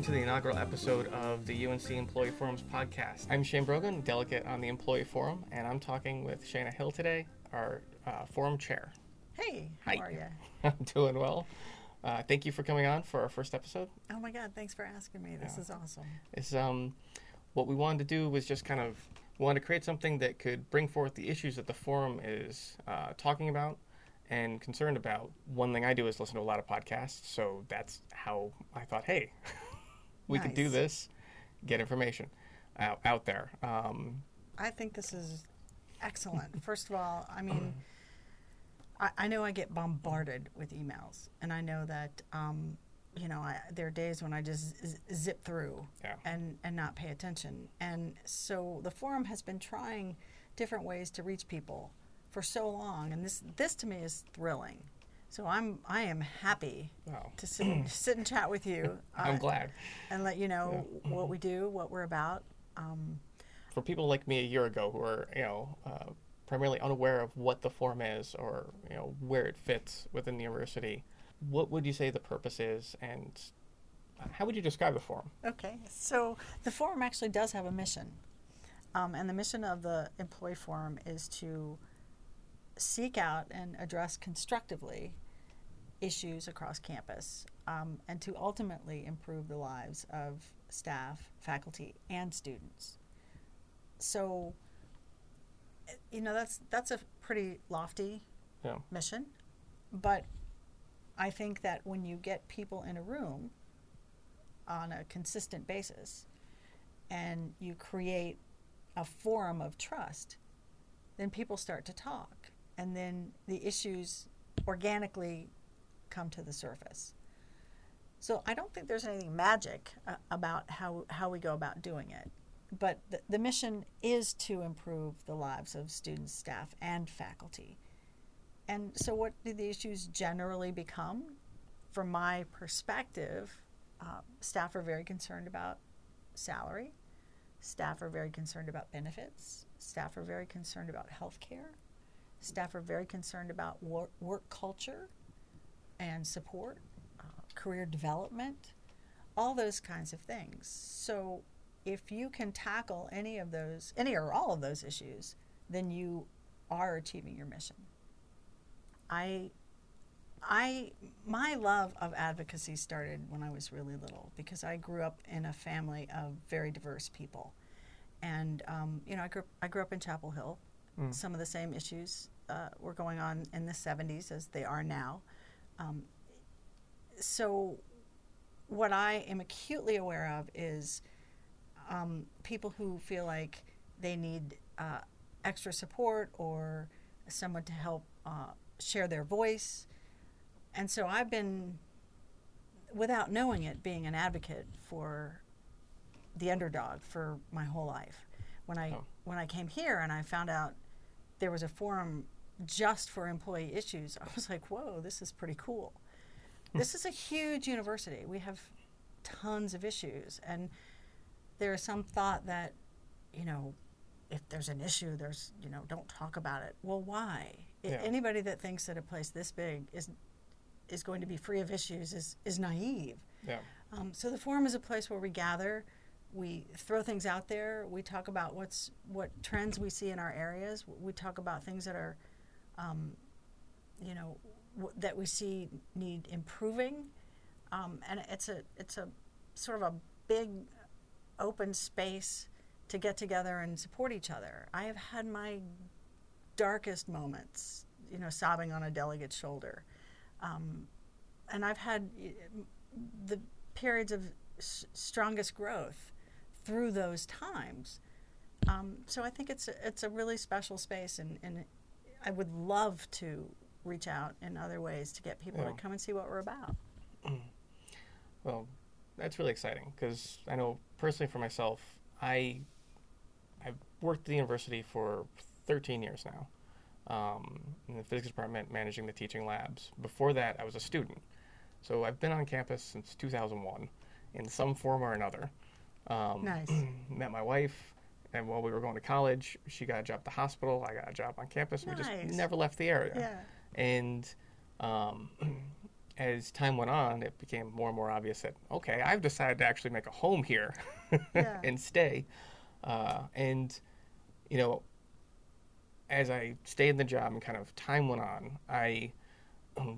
Welcome to the inaugural episode of the UNC Employee Forums podcast. I'm Shane Brogan, delegate on the Employee Forum, and I'm talking with Shana Hill today, our uh, forum chair. Hey, how Hi. are you? I'm doing well. Uh, thank you for coming on for our first episode. Oh my God, thanks for asking me. This Yeah. is awesome. Is um, what we wanted to do was just kind of we wanted to create something that could bring forth the issues that the forum is uh, talking about and concerned about. One thing I do is listen to a lot of podcasts, so that's how I thought, hey, we can do this, get information out out there. Um, I think this is excellent. First of all, I mean, I, I know I get bombarded with emails, and I know that, um, you know, I, there are days when I just z- zip through Yeah. and, and not pay attention. And so the forum has been trying different ways to reach people for so long, and this this to me is thrilling. So I'm I am happy Wow. to sit sit and chat with you. I'm uh, glad. and let you know what we do, what we're about. Um, for people like me a year ago who are you know uh, primarily unaware of what the forum is or you know where it fits within the university what would you say the purpose is and how would you describe the forum okay, so the forum actually does have a mission, um, and the mission of the employee forum is to seek out and address constructively issues across campus, um, and to ultimately improve the lives of staff, faculty, and students. So, eh, you know, that's that's a pretty lofty yeah mission. But I think that when you get people in a room on a consistent basis and you create a forum of trust, then people start to talk. And then the issues organically come to the surface. So I don't think there's anything magic uh, about how, how we go about doing it. But the, the mission is to improve the lives of students, staff, and faculty. And so, what do the issues generally become? From my perspective, uh, staff are very concerned about salary. Staff are very concerned about benefits. Staff are very concerned about health care. Staff are very concerned about work, work culture and support, uh, career development, all those kinds of things. So, if you can tackle any of those, any or all of those issues, then you are achieving your mission. I I my love of advocacy started when I was really little because I grew up in a family of very diverse people, and um, you know I grew I grew up in Chapel Hill. Mm. Some of the same issues uh, were going on in the '70s as they are now. Um, so, what I am acutely aware of is um, people who feel like they need uh, extra support or someone to help uh, share their voice. And so I've been, without knowing it, being an advocate for the underdog for my whole life. When I Oh. when I came here and I found out there was a forum just for employee issues, I was like, "Whoa, this is pretty cool." this is a huge university. We have tons of issues, and there is some thought that, you know, if there's an issue, there's you know, don't talk about it. Well, why? Yeah. Anybody that thinks that a place this big is is going to be free of issues is is naive. yeah Um, so the forum is a place where we gather, we throw things out there, we talk about what's what trends we see in our areas. We talk about things that are, um, you know, w- that we see need improving, um, and it's a it's a sort of a big open space to get together and support each other. I have had my darkest moments, you know, sobbing on a delegate's shoulder. Um, and I've had the periods of strongest growth through those times. Um, so I think it's a, it's a really special space, and, and I would love to reach out in other ways to get people Yeah. to come and see what we're about. well that's really exciting because i know personally for myself i i've worked at the university for 13 years now um, in the physics department managing the teaching labs before that i was a student so i've been on campus since 2001 in some form or another um, Nice. met my wife and while we were going to college she got a job at the hospital i got a job on campus we just never left the area Yeah. and um, as time went on, it became more and more obvious that okay, I've decided to actually make a home here Yeah. and stay. Uh, and you know, as I stayed in the job and kind of time went on, I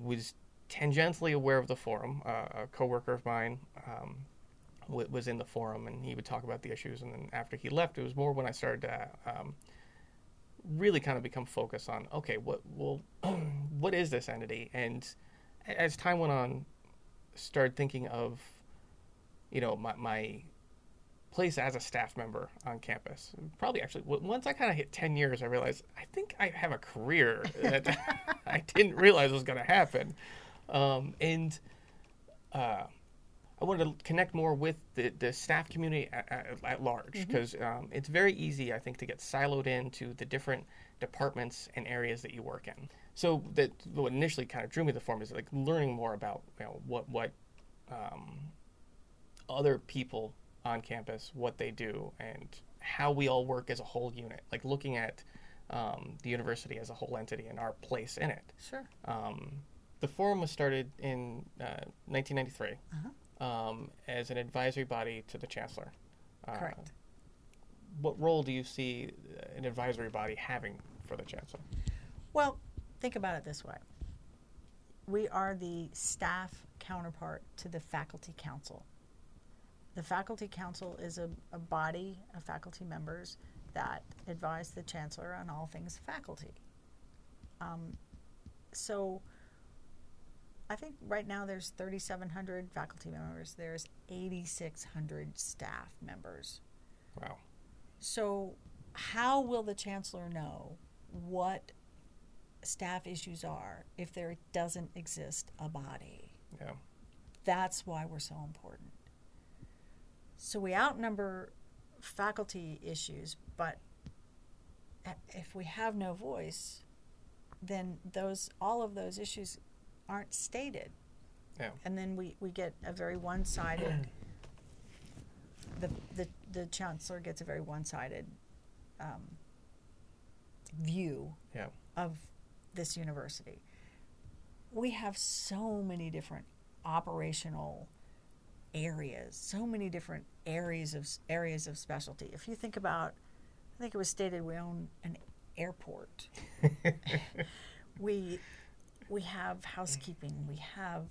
was tangentially aware of the forum. Uh, a coworker of mine um, w- was in the forum, and he would talk about the issues. And then after he left, it was more when I started to um, really kind of become focused on okay, what well, what is this entity? And as time went on, started thinking of you know my my place as a staff member on campus. Probably actually, once I kind of hit 10 years, I realized I think I have a career that I didn't realize was going to happen. Um, and uh, I wanted to connect more with the, the staff community at, at, at large because um, it's very easy, I think, to get siloed into the different departments and areas that you work in. So that what initially kind of drew me to the forum is like learning more about you know what what um, other people on campus, what they do, and how we all work as a whole unit. Like looking at um, the university as a whole entity and our place in it. Sure. Um, the forum was started in uh, 1993 Uh-huh. Um, as an advisory body to the chancellor. Uh, Correct. What role do you see an advisory body having for the chancellor? Well, think about it this way. We are the staff counterpart to the faculty council. The faculty council is a, a body of faculty members that advise the chancellor on all things faculty. Um, so I think right now there's 3,700 faculty members. There's 8,600 staff members. Wow. So, how will the chancellor know what staff issues are if there doesn't exist a body? Yeah. That's why we're so important. So, we outnumber faculty issues, but if we have no voice, then those all of those issues aren't stated. Yeah. And then we, we get a very one sided the, the the chancellor gets a very one sided um, view Yeah. of this university. We have so many different operational areas, so many different areas of areas of specialty. If you think about, I think it was stated we own an airport. we we have housekeeping, we have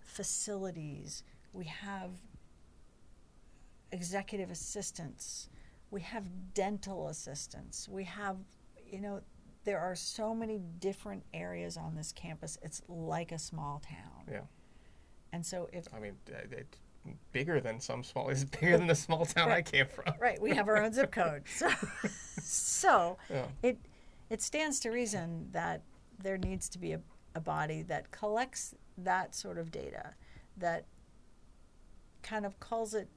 facilities, we have executive assistants, we have dental assistants, we have, you know, there are so many different areas on this campus. It's like a small town. Yeah. And so if I mean, uh, it's bigger than some small. It's bigger than the small town I came from. right, we have our own zip code. So so Yeah. it it stands to reason that there needs to be a, a body that collects that sort of data that kind of calls it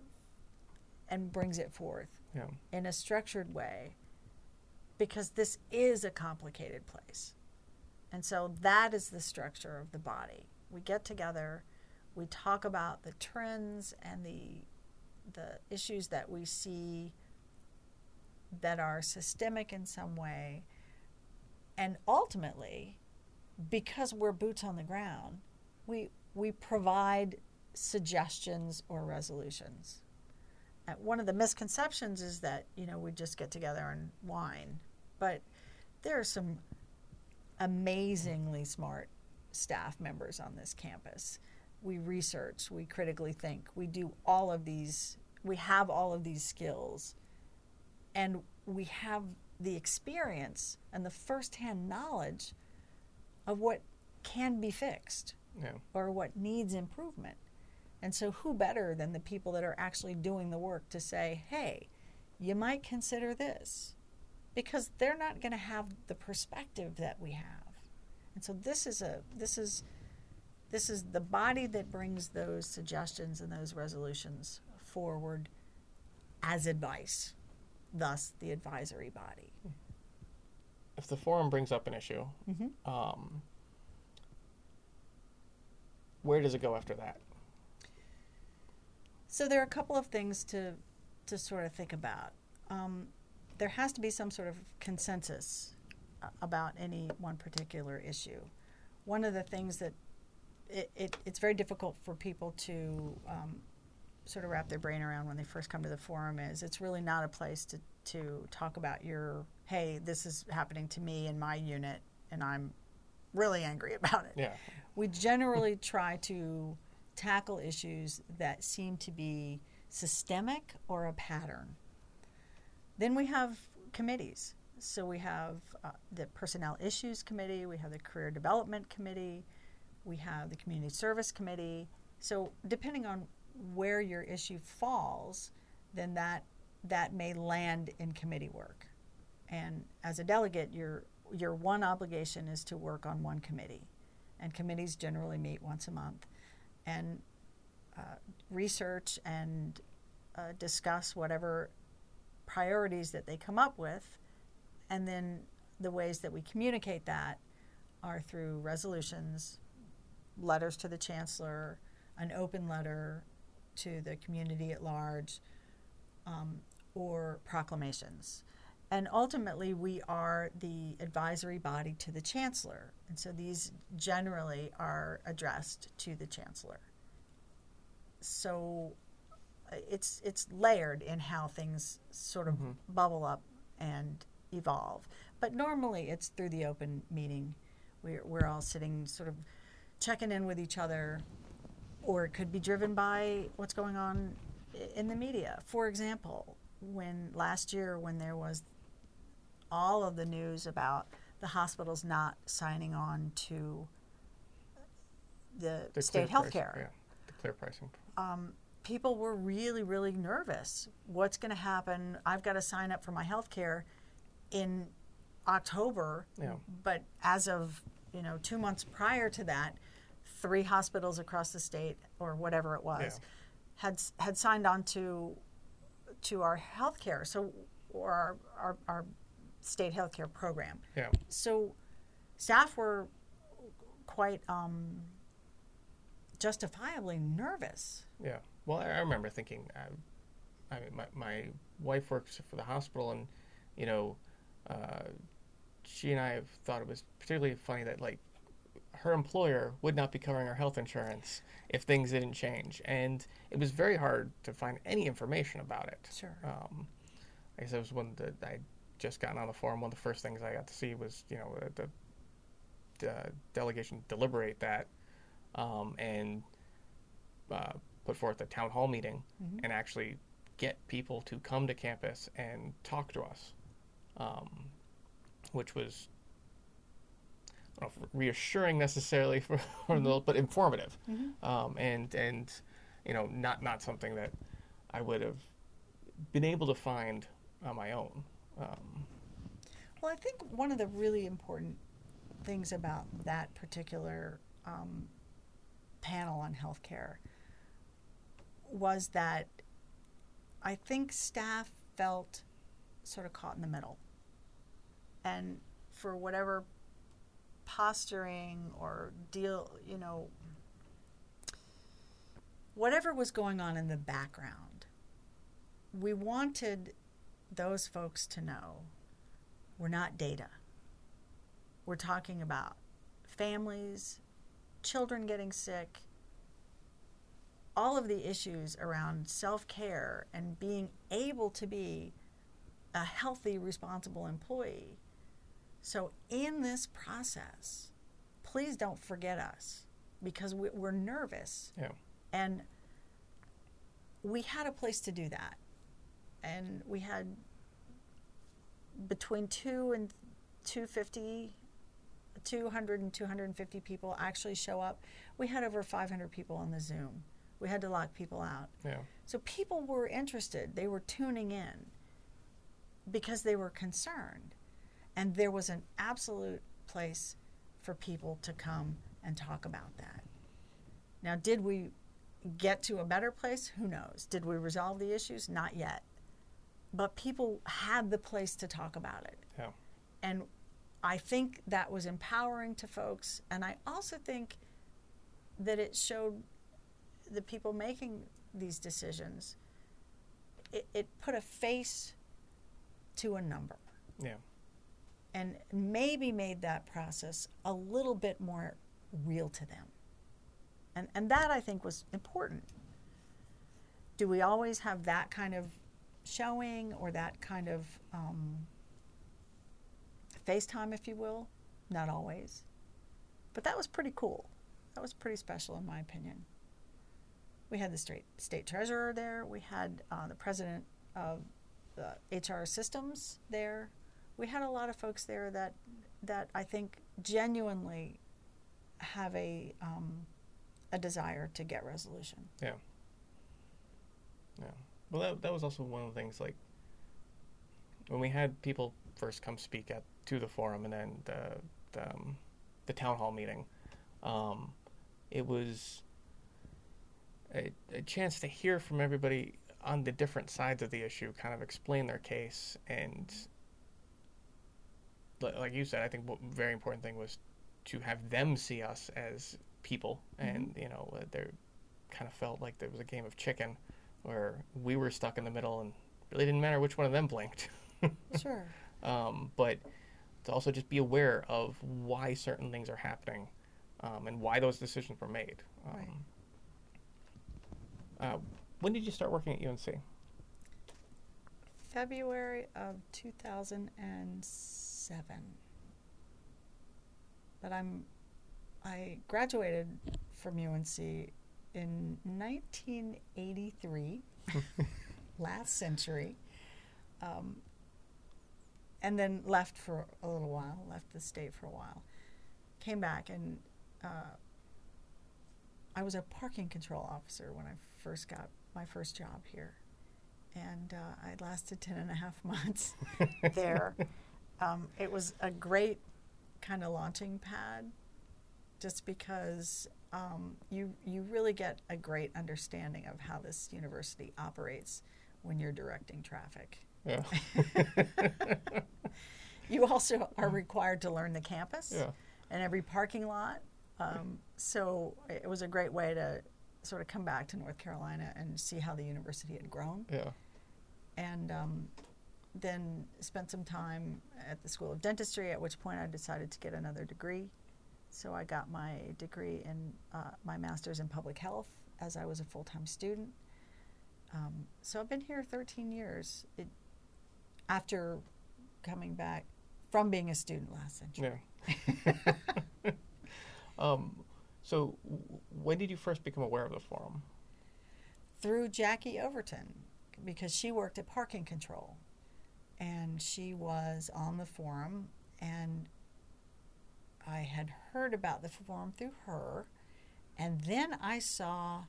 and brings it forth Yeah. in a structured way because this is a complicated place. And so that is the structure of the body. We get together, we talk about the trends and the the issues that we see that are systemic in some way. And ultimately, because we're boots on the ground, we we provide suggestions or resolutions. Uh, one of the misconceptions is that you know we just get together and whine, but there are some amazingly smart staff members on this campus. We research, we critically think, we do all of these, we have all of these skills, and we have the experience and the firsthand knowledge of what can be fixed Yeah. or what needs improvement. And so, who better than the people that are actually doing the work to say, hey, you might consider this? Because they're not going to have the perspective that we have. And so, this is a, this is, this is the body that brings those suggestions and those resolutions forward as advice, thus, the advisory body. If the forum brings up an issue, Mm-hmm. um, where does it go after that? So there are a couple of things to to sort of think about. Um, there has to be some sort of consensus uh, about any one particular issue. One of the things that it, it, it's very difficult for people to um, sort of wrap their brain around when they first come to the forum is it's really not a place to, to talk about your hey this is happening to me in my unit and i'm really angry about it Yeah. we generally try to tackle issues that seem to be systemic or a pattern. Then we have committees. So we have uh, the Personnel Issues Committee, we have the Career Development Committee, we have the Community Service Committee. So depending on where your issue falls, then that that may land in committee work. And as a delegate, your your one obligation is to work on one committee. And committees generally meet once a month. And uh, research and uh, discuss whatever priorities that they come up with. And then the ways that we communicate that are through resolutions letters to the chancellor an open letter to the community at large um, or proclamations. And ultimately we are the advisory body to the chancellor. And so these generally are addressed to the chancellor. So uh, it's it's layered in how things sort of Mhm. bubble up and evolve. But normally it's through the open meeting. We're, we're all sitting sort of checking in with each other or it could be driven by what's going on in the media for example when last year when there was all of the news about the hospitals not signing on to the, The state health care. Yeah. The clear pricing. Um, people were really, really nervous. What's going to happen? I've got to sign up for my health care in October, Yeah. but as of you know two months prior to that, three hospitals across the state or whatever it was Yeah. had had signed on to to our health care. So or our, our, our state health care program. Yeah. So staff were quite um, justifiably nervous. Yeah. Well, I I remember thinking, I, I mean, my, my wife works for the hospital, and you know, uh, she and I have thought it was particularly funny that like her employer would not be covering her health insurance if things didn't change, and it was very hard to find any information about it. Sure. Um, I guess it was one that I just gotten on the forum. One of the first things I got to see was you know the, the delegation deliberate that um, and uh, put forth a town hall meeting Mhm. and actually get people to come to campus and talk to us, um, which was know reassuring necessarily for, for the, but informative, Mhm. um, and and you know not not something that I would have been able to find on my own. Um, Well, I think one of the really important things about that particular um, panel on healthcare was that I think staff felt sort of caught in the middle. And for whatever posturing or deal, you know, whatever was going on in the background, we wanted those folks to know we're not data. We're talking about families, children getting sick, all of the issues around self care and being able to be a healthy, responsible employee. So, in this process, please don't forget us because we, we're nervous. Yeah. And we had a place to do that. And we had between two and 250 200 and 250 people actually show up we had over 500 people on the zoom we had to lock people out yeah. so people were interested they were tuning in because they were concerned and there was an absolute place for people to come and talk about that. Now did we get to a better place? Who knows? Did we resolve the issues? Not yet. But people had the place to talk about it. Yeah. and I think that was empowering to folks. And I also think that it showed the people making these decisions, it, it put a face to a number. Yeah. And maybe made that process a little bit more real to them. and and that I think was important. Do we always have that kind of showing or that kind of um, FaceTime, if you will? Not always, but that was pretty cool. That was pretty special, in my opinion. We had the state state treasurer there. We had uh, the president of the HR systems there. We had a lot of folks there that that I think genuinely have a um, a desire to get resolution. Yeah. Yeah. Well, that, that was also one of the things like when we had people first come speak at to the forum and then the the, um, the town hall meeting, um, it was a, a chance to hear from everybody on the different sides of the issue, kind of explain their case, and like you said, I think what very important thing was to have them see us as people, and you know, uh, they kind of felt like there was a game of chicken where we were stuck in the middle, and really didn't matter which one of them blinked. Sure. um, but to also just be aware of why certain things are happening um, and why those decisions were made. Um, Right. uh, when did you start working at UNC? February of 2007. But I'm I graduated from UNC in 1983, last century, um, and then left for a little while, left the state for a while, came back, and uh, I was a parking control officer when I first got my first job here and uh, I lasted 10 and a half months there. Um, it was a great kind of launching pad just because um, you, you really get a great understanding of how this university operates when you're directing traffic. Yeah. You also are required to learn the campus yeah. and every parking lot. Um, so it was a great way to sort of come back to North Carolina and see how the university had grown. Yeah. and um, then spent some time at the School of Dentistry, at which point I decided to get another degree. So I got my degree in uh, my master's in public health as I was a full time student. Um, so I've been here 13 years it, after coming back from being a student last century. Yeah. um, so, w- when did you first become aware of the forum? through Jackie Overton because she worked at parking control and she was on the forum and I had heard about the forum through her and then I saw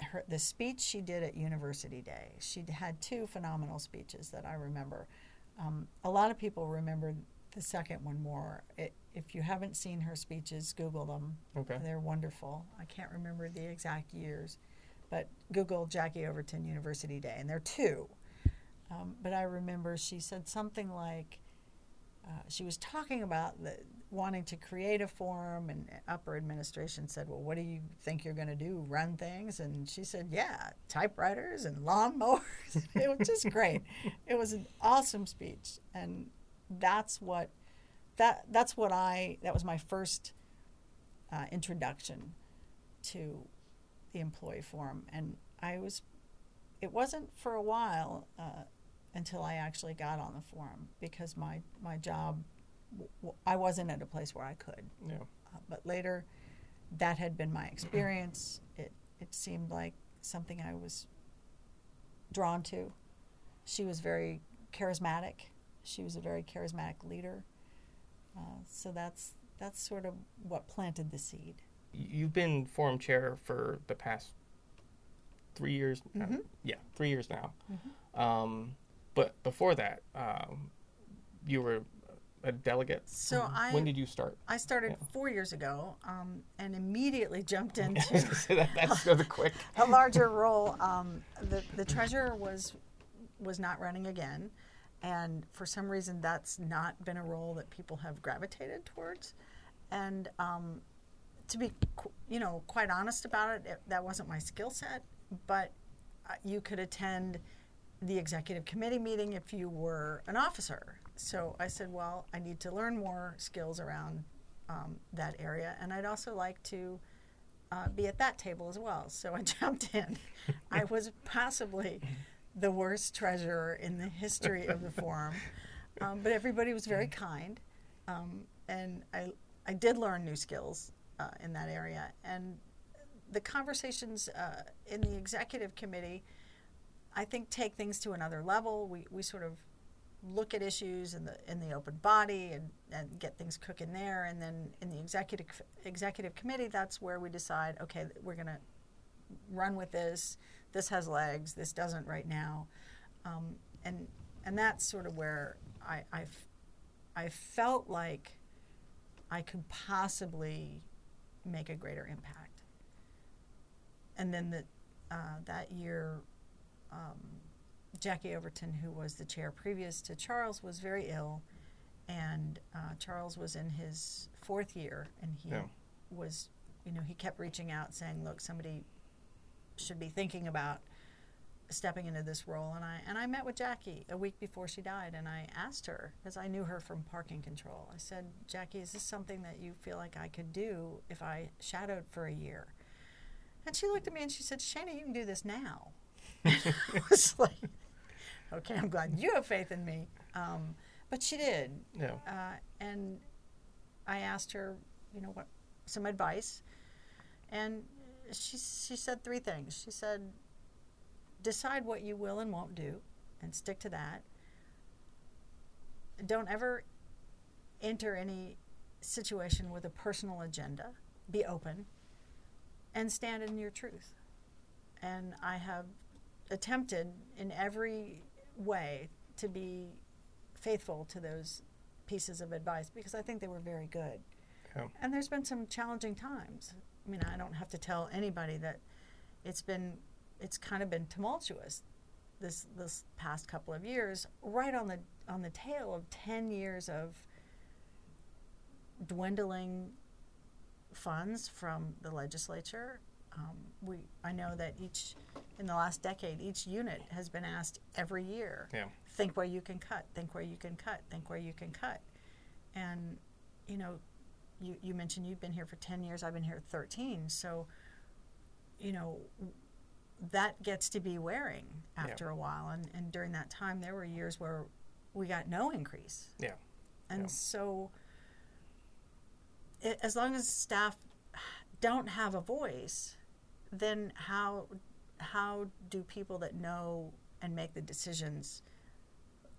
her the speech she did at University Day. She had two phenomenal speeches that I remember. Um, a lot of people remember the second one more. It, if you haven't seen her speeches, Google them. Okay. They're wonderful. I can't remember the exact years, but Google Jackie Overton University Day, and there are two. Um, but I remember she said something like uh, she was talking about the, wanting to create a forum, and upper administration said, "Well, what do you think you're going to do? Run things?" And she said, "Yeah, typewriters and lawnmowers." it was just great. It was an awesome speech, and that's what that that's what I that was my first uh, introduction to the employee forum, and I was. It wasn't for a while uh, until I actually got on the forum because my my job, w- I wasn't at a place where I could. Yeah. Uh, but later, that had been my experience. It it seemed like something I was drawn to. She was very charismatic. She was a very charismatic leader. Uh, so that's that's sort of what planted the seed. You've been forum chair for the past three years. uh, Mhm. yeah, three years now. Um, but before that, um, you were a delegate. So I when did you start? I started Yeah. four years ago and immediately jumped into that, that's the quick. a larger role. Um, the the treasurer was was not running again, and for some reason that's not been a role that people have gravitated towards. And um, to be, you know, quite honest about it, it that wasn't my skill set. But uh, you could attend the executive committee meeting if you were an officer. So I said, well, I need to learn more skills around um, that area, and I'd also like to uh, be at that table as well. So I jumped in. I was possibly the worst treasurer in the history of the forum, um, but everybody was very kind, um, and I I did learn new skills uh, in that area. And the conversations uh, in the executive committee, I think, take things to another level. We we sort of look at issues in the in the open body and, and get things cooking there. And then in the executive executive committee that's where we decide okay we're going to run with this. This has legs. This doesn't right now. Um, and and that's sort of where I I've, I felt like I could possibly make a greater impact. And then the, uh, that year um, Jackie Overton, who was the chair previous to Charles, was very ill, and uh, Charles was in his fourth year, and he Yeah. was, you know, he kept reaching out saying, "Look, somebody should be thinking about stepping into this role." And I and I met with Jackie a week before she died, and I asked her, because I knew her from parking control. I said, "Jackie, is this something that you feel like I could do if I shadowed for a year?" And she looked at me and she said, "Shana, you can do this now." I was like, okay, I'm glad you have faith in me. Um, but she did. Yeah. Uh, and I asked her, you know, what, some advice. And she, she said three things. She said, decide what you will and won't do and stick to that. Don't ever enter any situation with a personal agenda. Be open and stand in your truth. And I have attempted in every way to be faithful to those pieces of advice because I think they were very good. Yeah. And there's been some challenging times. I mean, I don't have to tell anybody that it's been it's kind of been tumultuous this this past couple of years right on the on the tail of 10 years of dwindling funds from the legislature. Um, we I know that each in the last decade each unit has been asked every year Yeah. think where you can cut, think where you can cut, think where you can cut. And, you know, you, you mentioned you've been here for 10 years, I've been here 13. So, you know, that gets to be wearing after a while. And, and during that time, there were years where we got no increase. Yeah. And Yeah. so, it, as long as staff don't have a voice, then how how do people that know and make the decisions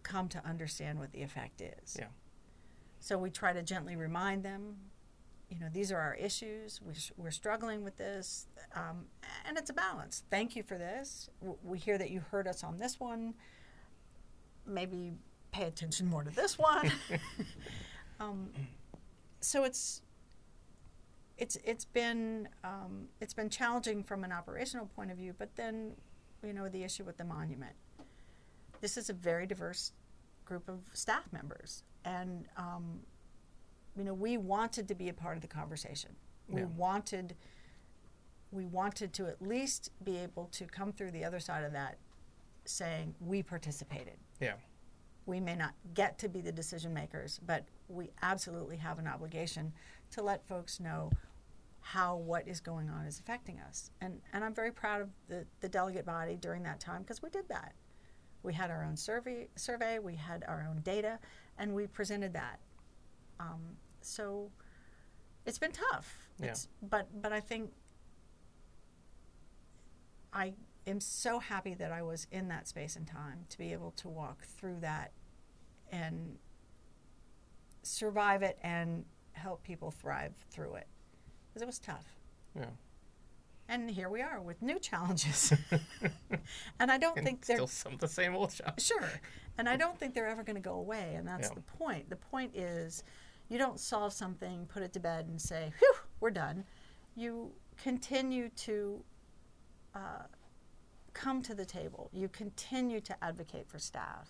come to understand what the effect is? Yeah. So we try to gently remind them, you know, these are our issues. We, we're struggling with this, um, and it's a balance. Thank you for this. W- We hear that you heard us on this one. Maybe pay attention more to this one. um, so it's it's it's been um, it's been challenging from an operational point of view, but then you know the issue with the monument. This is a very diverse group of staff members, and um, you know we wanted to be a part of the conversation. We Yeah. wanted we wanted to at least be able to come through the other side of that, saying we participated. Yeah. We may not get to be the decision makers, but we absolutely have an obligation to let folks know how what is going on is affecting us. And, and I'm very proud of the, the delegate body during that time because we did that. We had our own survey, survey, we had our own data, and we presented that. Um, so it's been tough. Yeah. It's, but, but I think I am so happy that I was in that space and time to be able to walk through that and survive it and help people thrive through it because it was tough. Yeah. And here we are with new challenges. and I don't And think they're still some of the same old shop. Sure. And I don't think they're ever going to go away. And that's Yeah. the point. The point is you don't solve something, put it to bed, and say, whew, we're done. You continue to uh, come to the table. You continue to advocate for staff.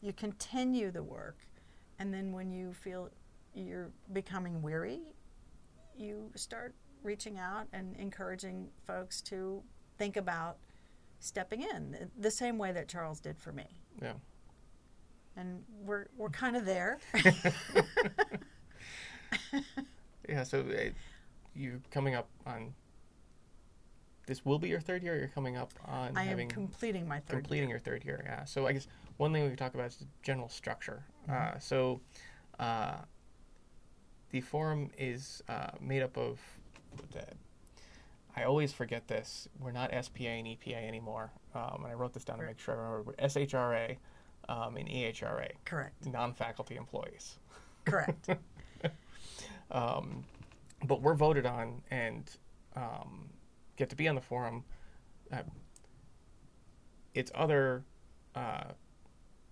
You continue the work. And then when you feel you're becoming weary, you start reaching out and encouraging folks to think about stepping in the same way that Charles did for me. Yeah. And we're we're kind of there. Yeah. So uh, you coming up on. This will be your third year. Or you're coming up on I am completing my third completing year. your third year. Yeah. So I guess one thing we could talk about is the general structure. Mm-hmm. Uh, so, uh, the forum is uh, made up of. I always forget this. We're not SPA and EPA anymore, um, and I wrote this down to make sure I remember. We're SHRA um, and EHRA, Correct. non-faculty employees. Correct. Um, but we're voted on and um, get to be on the forum. Uh, it's other uh,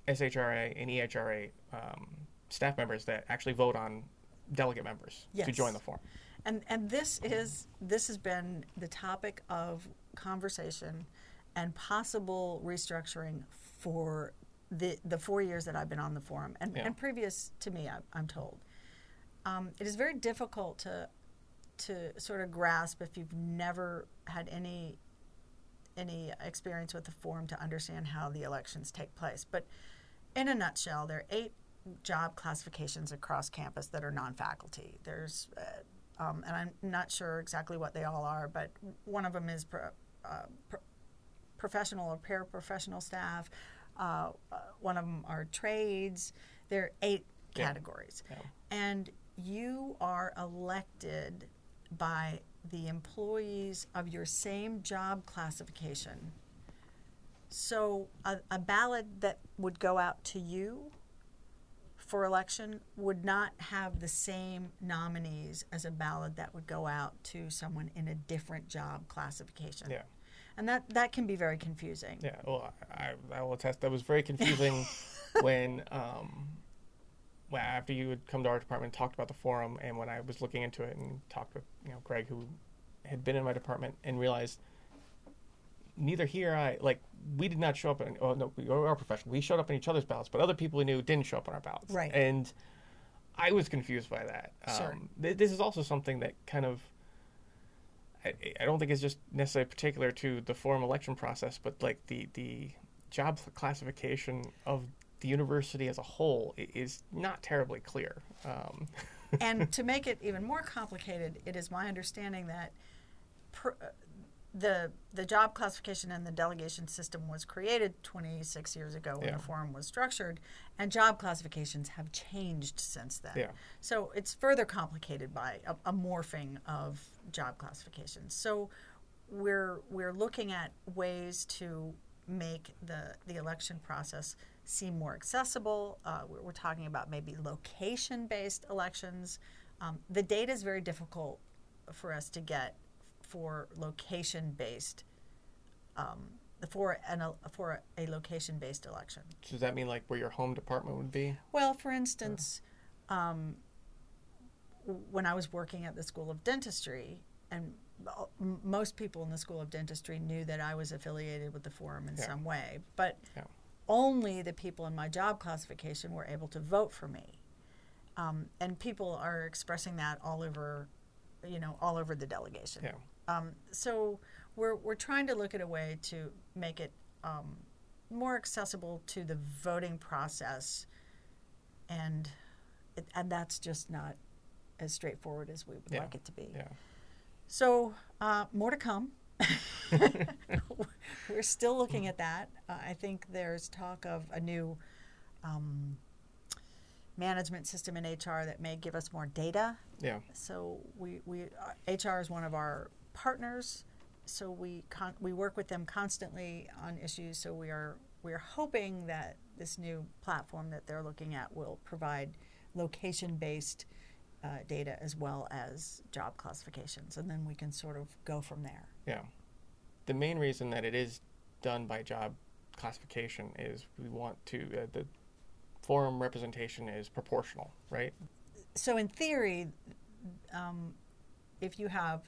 SHRA and EHRA um, staff members that actually vote on delegate members to join the forum. and and this is this has been the topic of conversation and possible restructuring for the the four years that I've been on the forum and, Yeah. and previous to me I, I'm told um, it is very difficult to to sort of grasp if you've never had any any experience with the forum to understand how the elections take place but in a nutshell there are eight job classifications across campus that are non-faculty there's uh, um, and I'm not sure exactly what they all are, but one of them is pro, uh, pro, professional or paraprofessional staff. Uh, uh, one of them are trades. There are eight Yeah. categories, Yeah. and you are elected by the employees of your same job classification. So a, a ballot that would go out to you for election would not have the same nominees as a ballot that would go out to someone in a different job classification. Yeah. And that, that can be very confusing. Yeah, well, I, I will attest that was very confusing when, um, well, after you had come to our department and talked about the forum, and when I was looking into it and talked with you know Greg, who had been in my department, and realized neither he or I like we did not show up. In, oh no, we are professional. We showed up in each other's ballots, but other people we knew didn't show up on our ballots. Right. And I was confused by that. Sure. Um, th- this is also something that kind of I, I don't think it's just necessarily particular to the forum election process, but like the the job classification of the university as a whole is not terribly clear. Um, and to make it even more complicated, it is my understanding that uh, the the job classification and the delegation system was created 26 years ago when Yeah. the forum was structured, and job classifications have changed since then. Yeah. So it's further complicated by a, a morphing of job classifications. So we're we're looking at ways to make the the election process seem more accessible. Uh, we're, we're talking about maybe location based elections. Um, the data is very difficult for us to get for location based. Um, for an for a location based election. does that mean like where your home department would be? Well, for instance, um, when I was working at the School of Dentistry, and m- most people in the School of Dentistry knew that I was affiliated with the forum in Yeah. some way, but Yeah. only the people in my job classification were able to vote for me. Um, and people are expressing that all over, you know, all over the delegation. Um, so we're, we're trying to look at a way to make it um, more accessible to the voting process, and it, and that's just not as straightforward as we would Yeah. like it to be. Yeah. So uh, more to come. We're still looking at that. Uh, I think there's talk of a new um, management system in HR that may give us more data Yeah. so we, we uh, HR is one of our partners. So we con- we work with them constantly on issues. So we are we are hoping that this new platform that they're looking at will provide location based uh, data as well as job classifications, and then we can sort of go from there. Yeah. The main reason that it is done by job classification is we want to uh, the forum representation is proportional, right? so in theory, um, if you have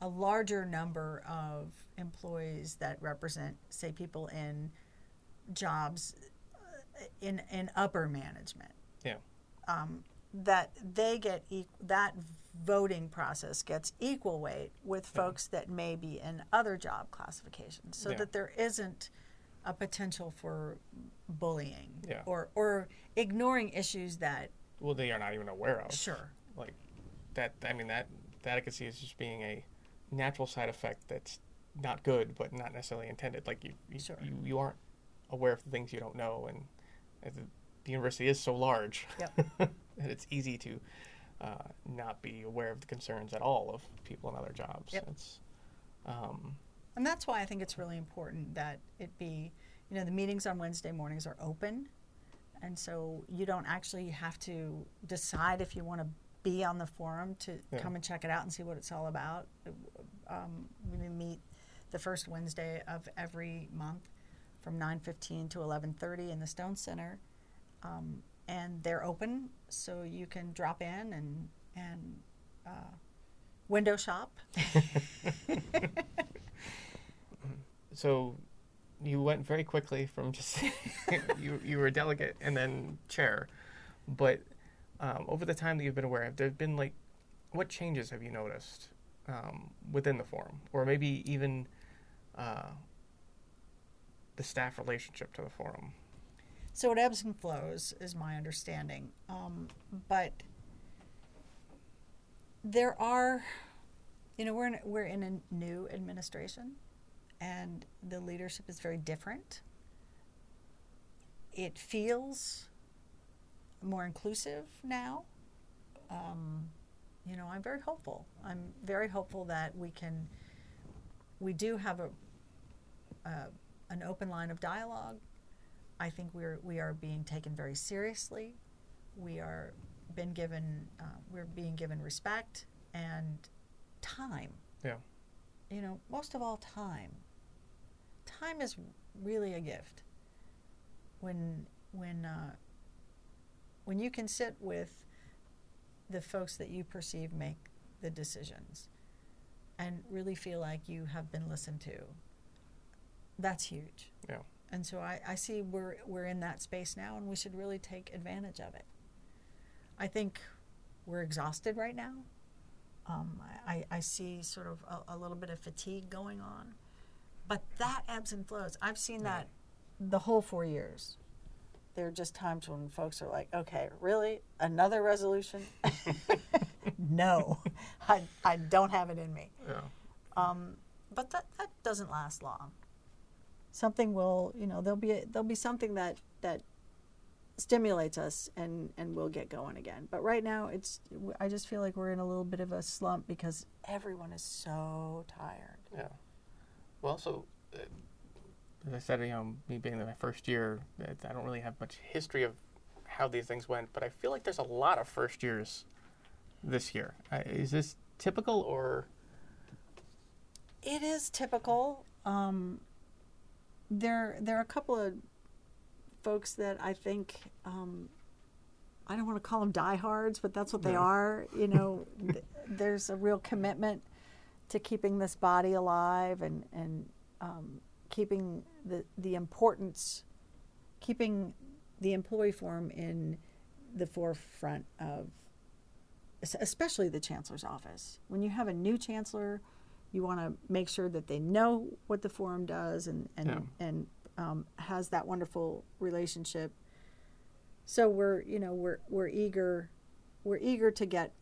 a larger number of employees that represent, say, people in jobs uh, in in upper management, Yeah. um, that they get e- that voting process gets equal weight with Yeah. folks that may be in other job classifications, so Yeah. that there isn't a potential for bullying Yeah. or or ignoring issues that Well, they are not even aware of. sure Like that. I mean that that I could see as just being a natural side effect that's not good, but not necessarily intended. Like you, you, Sure. you, you aren't aware of the things you don't know, and the, the university is so large Yep. that it's easy to uh, not be aware of the concerns at all of people in other jobs. Yep. It's, um, And that's why I think it's really important that it be, you know, the meetings on Wednesday mornings are open. And so you don't actually have to decide if you want to be on the forum to Yeah. come and check it out and see what it's all about. Um, we meet the first Wednesday of every month from 9:15 to 11:30 in the Stone Center, um, and they're open, so you can drop in and and uh, window shop. so you went very quickly from just you you were a delegate and then chair, but um, over the time that you've been aware of, there've been like what changes have you noticed um, within the forum, or maybe even uh, the staff relationship to the forum? So it ebbs and flows, is my understanding. Um, but there are, you know, we're in, we're in a new administration, and the leadership is very different. It feels more inclusive now. Um, you know, I'm very hopeful. I'm very hopeful that we can. We do have a, an open line of dialogue. I think we're we are being taken very seriously. We are been given uh, we're being given respect and time. Yeah. You know, most of all, time. Time is really a gift. When when uh, when you can sit with the folks that you perceive make the decisions and really feel like you have been listened to, that's huge. Yeah. And so I, I see we're we're in that space now and we should really take advantage of it. I think we're exhausted right now. Um, I, I see sort of a, a little bit of fatigue going on. But that ebbs and flows. I've seen that the whole four years. There are just times when folks are like, okay, really? Another resolution? no, I, I don't have it in me. Yeah. Um, but that, that doesn't last long. Something will, you know, there'll be a, there'll be something that that stimulates us and and we'll get going again. But right now, it's I just feel like we're in a little bit of a slump because everyone is so tired. Yeah. Well, so uh, as I said, you know, me being in my first year, I don't really have much history of how these things went, but I feel like there's a lot of first years this year. Uh, is this typical or? It is typical. Um, there, there are a couple of folks that I think um, I don't want to call them diehards, but that's what they No. are. You know, th- there's a real commitment to keeping this body alive and and um, keeping the the importance, keeping the employee forum in the forefront of, especially the chancellor's office. When you have a new chancellor, you want to make sure that they know what the forum does and and Yeah. and um, has that wonderful relationship. So we're you know we're we're eager, we're eager to get.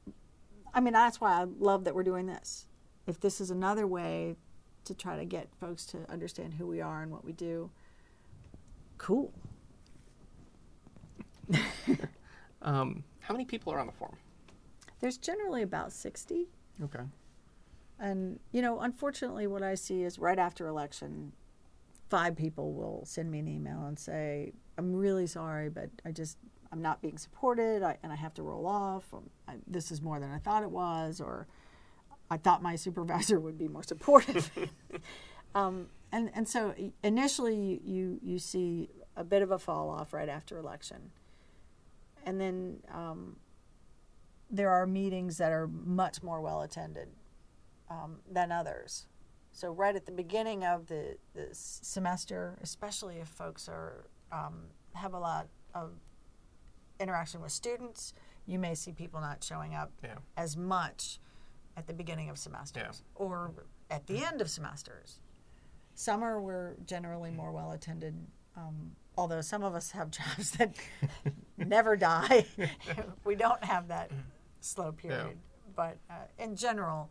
I mean that's why I love that we're doing this. If this is another way to try to get folks to understand who we are and what we do, cool. Um, how many people are on the forum? There's generally about sixty. Okay. And, you know, unfortunately, what I see is right after election, five people will send me an email and say, I'm really sorry, but I just, I'm not being supported I, and I have to roll off. I, this is more than I thought it was. Or I thought my supervisor would be more supportive. um, and, and so initially, you, you, see a bit of a fall off right after election. And then um, there are meetings that are much more well attended um, than others. So right at the beginning of the, the semester, especially if folks are um, have a lot of interaction with students, you may see people not showing up Yeah. as much at the beginning of semesters or at the end of semesters. Summer, we're generally more well attended, um, although some of us have jobs that never die. we don't have that slow period. but uh, in general,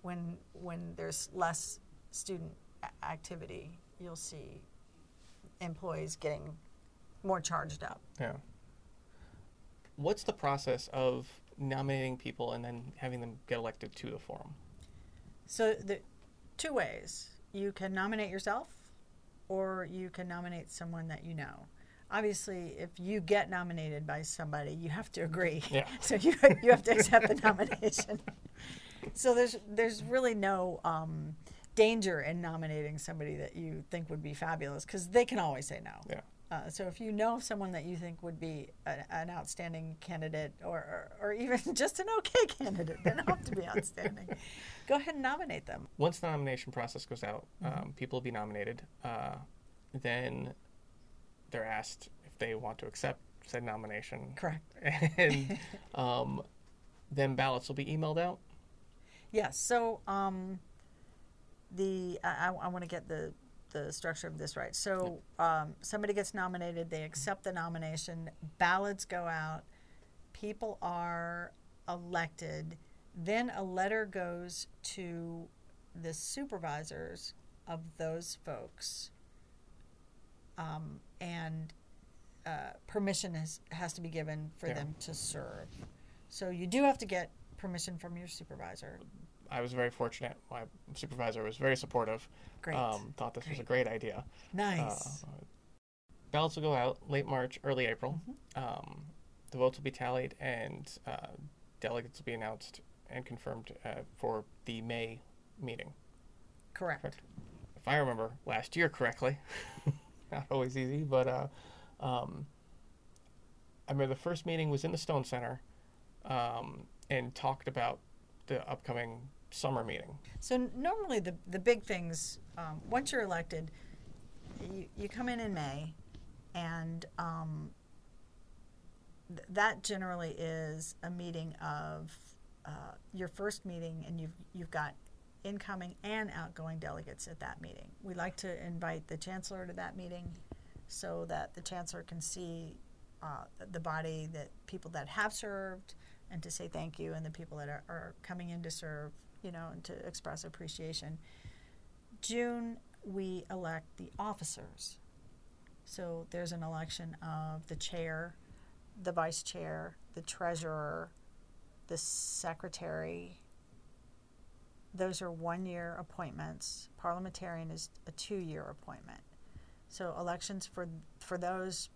when when there's less student a- activity, you'll see employees getting more charged up. Yeah. What's the process of nominating people and then having them get elected to the forum? So the two ways you can nominate yourself, or you can nominate someone that you know. Obviously, if you get nominated by somebody, you have to agree. Yeah. So you you have to accept the nomination. So there's there's really no um, danger in nominating somebody that you think would be fabulous because they can always say no. Yeah. Uh, so if you know of someone that you think would be a, an outstanding candidate, or, or or even just an okay candidate, they don't have to be outstanding. Go ahead and nominate them. Once the nomination process goes out, Mm-hmm. um, people will be nominated. Uh, then they're asked if they want to accept said nomination. Correct. And um, then ballots will be emailed out. Yes. So um, the I, I want to get the the structure of this right. So um, somebody gets nominated, they accept the nomination, ballots go out, people are elected, then a letter goes to the supervisors of those folks, um, and uh, permission has, has to be given for Yeah. them to serve. So you do have to get permission from your supervisor. I was very fortunate. My supervisor was very supportive. Great. Um, thought this was a Great. great idea. Nice. Uh, ballots will go out late March, early April. Um, the votes will be tallied, and uh, delegates will be announced and confirmed uh, for the May meeting. Correct. Correct. If I remember last year correctly, not always easy, but uh, um, I remember the first meeting was in the Stone Center um, and talked about the upcoming summer meeting. So normally the the big things um, once you're elected, you, you come in in May, and um, th- that generally is a meeting of uh, your first meeting, and you've you've got incoming and outgoing delegates at that meeting. We like to invite the chancellor to that meeting, so that the chancellor can see uh, the body that people that have served and to say thank you, and the people that are, are coming in to serve, you know, and to express appreciation. June, we elect the officers. So there's an election of the chair, the vice chair, the treasurer, the secretary. Those are one year appointments. Parliamentarian is a two year appointment. So elections for for those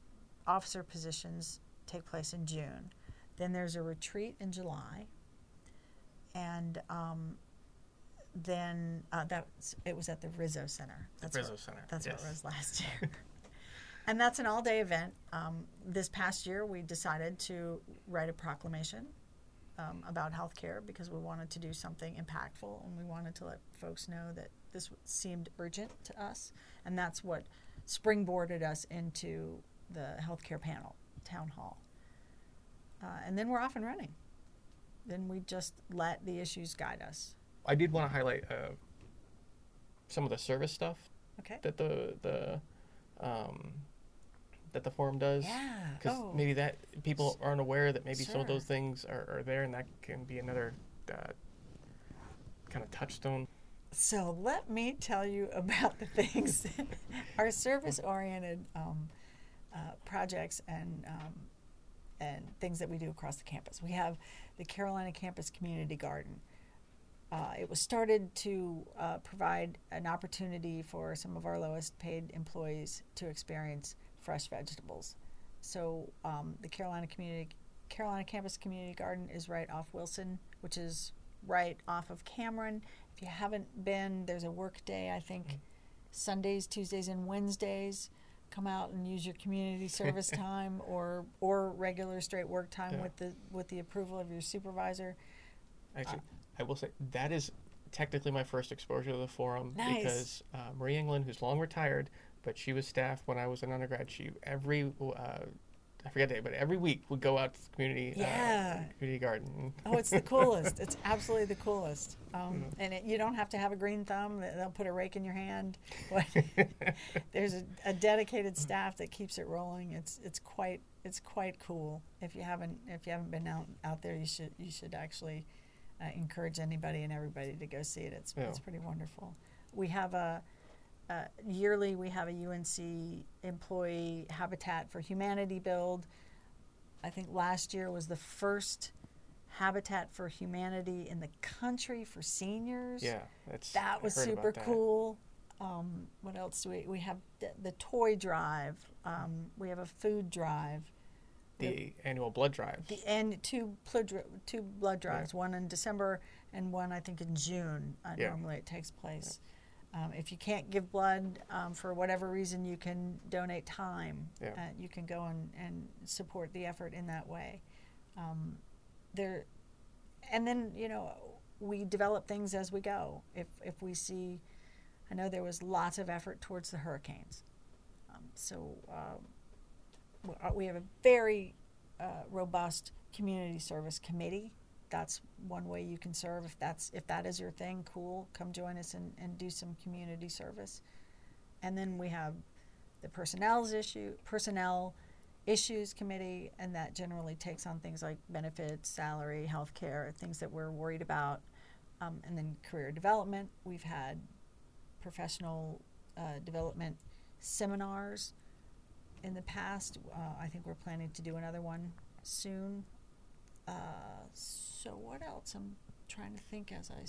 officer positions take place in June. Then there's a retreat in July, and um, then uh, that it was at the Rizzo Center. That's Rizzo what, Center, That's what yes. it was last year. and that's an all-day event. Um, this past year, we decided to write a proclamation um, about healthcare because we wanted to do something impactful and we wanted to let folks know that this seemed urgent to us, and that's what springboarded us into the healthcare panel town hall. Uh, and then we're off and running. Then we just let the issues guide us. I did want to highlight uh, some of the service stuff Okay. that the the um, that the forum does. Yeah. Because Oh. maybe that people aren't aware that maybe some of those things are, are there, and that can be another uh, kind of touchstone. So let me tell you about the things, our service-oriented um, uh, projects and um, and things that we do across the campus. We have the Carolina Campus Community Garden. Uh, it was started to uh, provide an opportunity for some of our lowest paid employees to experience fresh vegetables. So um, the Carolina Community Carolina Campus Community Garden is right off Wilson, which is right off of Cameron. If you haven't been, there's a work day. I think Sundays, Tuesdays, and Wednesdays. Come out and use your community service time or or regular straight work time Yeah. with the with the approval of your supervisor. Actually, Uh, I will say that is technically my first exposure to the forum Nice. because uh, Marie England, who's long retired, but she was staff when I was an undergrad. She every uh, I forget the day, but every week we go out to the community Yeah. uh, community garden. Oh, it's the coolest. it's absolutely the coolest. Um, and it, you don't have to have a green thumb. They- They'll put a rake in your hand. There's a, a dedicated staff that keeps it rolling. It's it's quite it's quite cool. If you haven't if you haven't been out out there, you should you should actually I encourage anybody and everybody to go see it. It's Yeah. it's pretty wonderful. We have a, a yearly we have a UNC employee Habitat for Humanity build. I think last year was the first Habitat for Humanity in the country for seniors. Yeah, that's That was super that. cool. Um, what else do we? We have the, the toy drive. Um, we have a food drive. The annual blood drive. The and two blood two blood drives. One in December and one I think in June. Uh, Yeah. Normally it takes place. Um, if you can't give blood um, for whatever reason, you can donate time. Yeah. Uh, you can go and, and support the effort in that way. Um, there, and then you know we develop things as we go. If if we see, I know there was lots of effort towards the hurricanes. Um, so um, uh, we have a very uh, robust community service committee. That's one way you can serve. If that's if that is your thing, cool. Come join us and, and do some community service. And then we have the personnel's issue personnel issues committee, and that generally takes on things like benefits, salary, health care, things that we're worried about. Um, and then career development. We've had professional uh, development seminars in the past. Uh, I think we're planning to do another one soon. Uh, so what else? I'm trying to think as I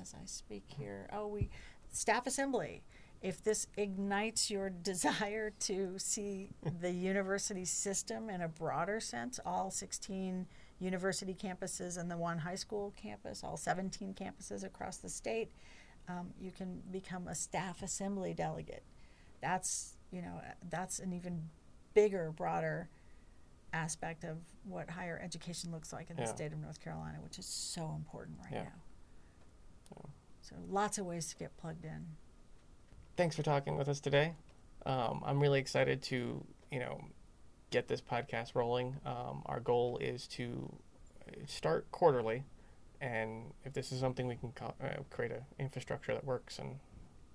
as I speak here. Oh, we staff assembly. If this ignites your desire to see the university system in a broader sense, all 16 university campuses and the one high school campus, all 17 campuses across the state, um, you can become a staff assembly delegate. That's you know that's an even bigger, broader aspect of what higher education looks like in the state of North Carolina, which is so important right Yeah. now. So lots of ways to get plugged in. Thanks for talking with us today. Um, I'm really excited to, you know, get this podcast rolling. Um, our goal is to start quarterly, and if this is something we can co- uh, create an infrastructure that works and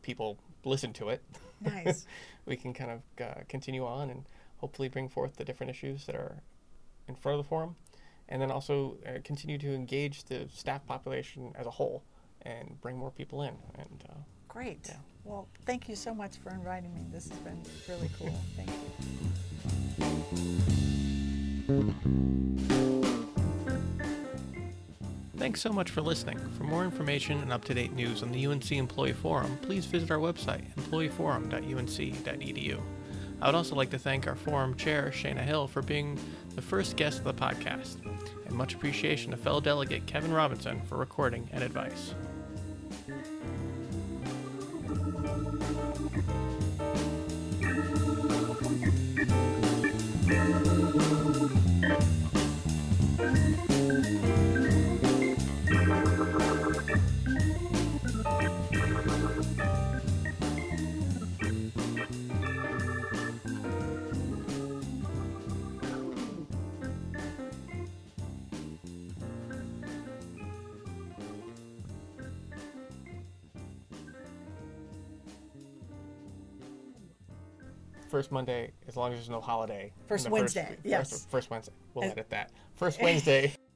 people listen to it, Nice. we can kind of uh, continue on and hopefully bring forth the different issues that are in front of the forum, and then also uh, continue to engage the staff population as a whole and bring more people in. And uh, Great. Yeah. Well, thank you so much for inviting me. This has been really cool. Thank you. Thanks so much for listening. For more information and up to date news on the UNC Employee Forum, please visit our website, employeeforum.unc.edu. I would also like to thank our forum chair, Shayna Hill, for being the first guest of the podcast, and much appreciation to fellow delegate Kevin Robinson for recording and advice. First Monday, as long as there's no holiday. First Wednesday, first, yes. First, first Wednesday. We'll edit that. First Wednesday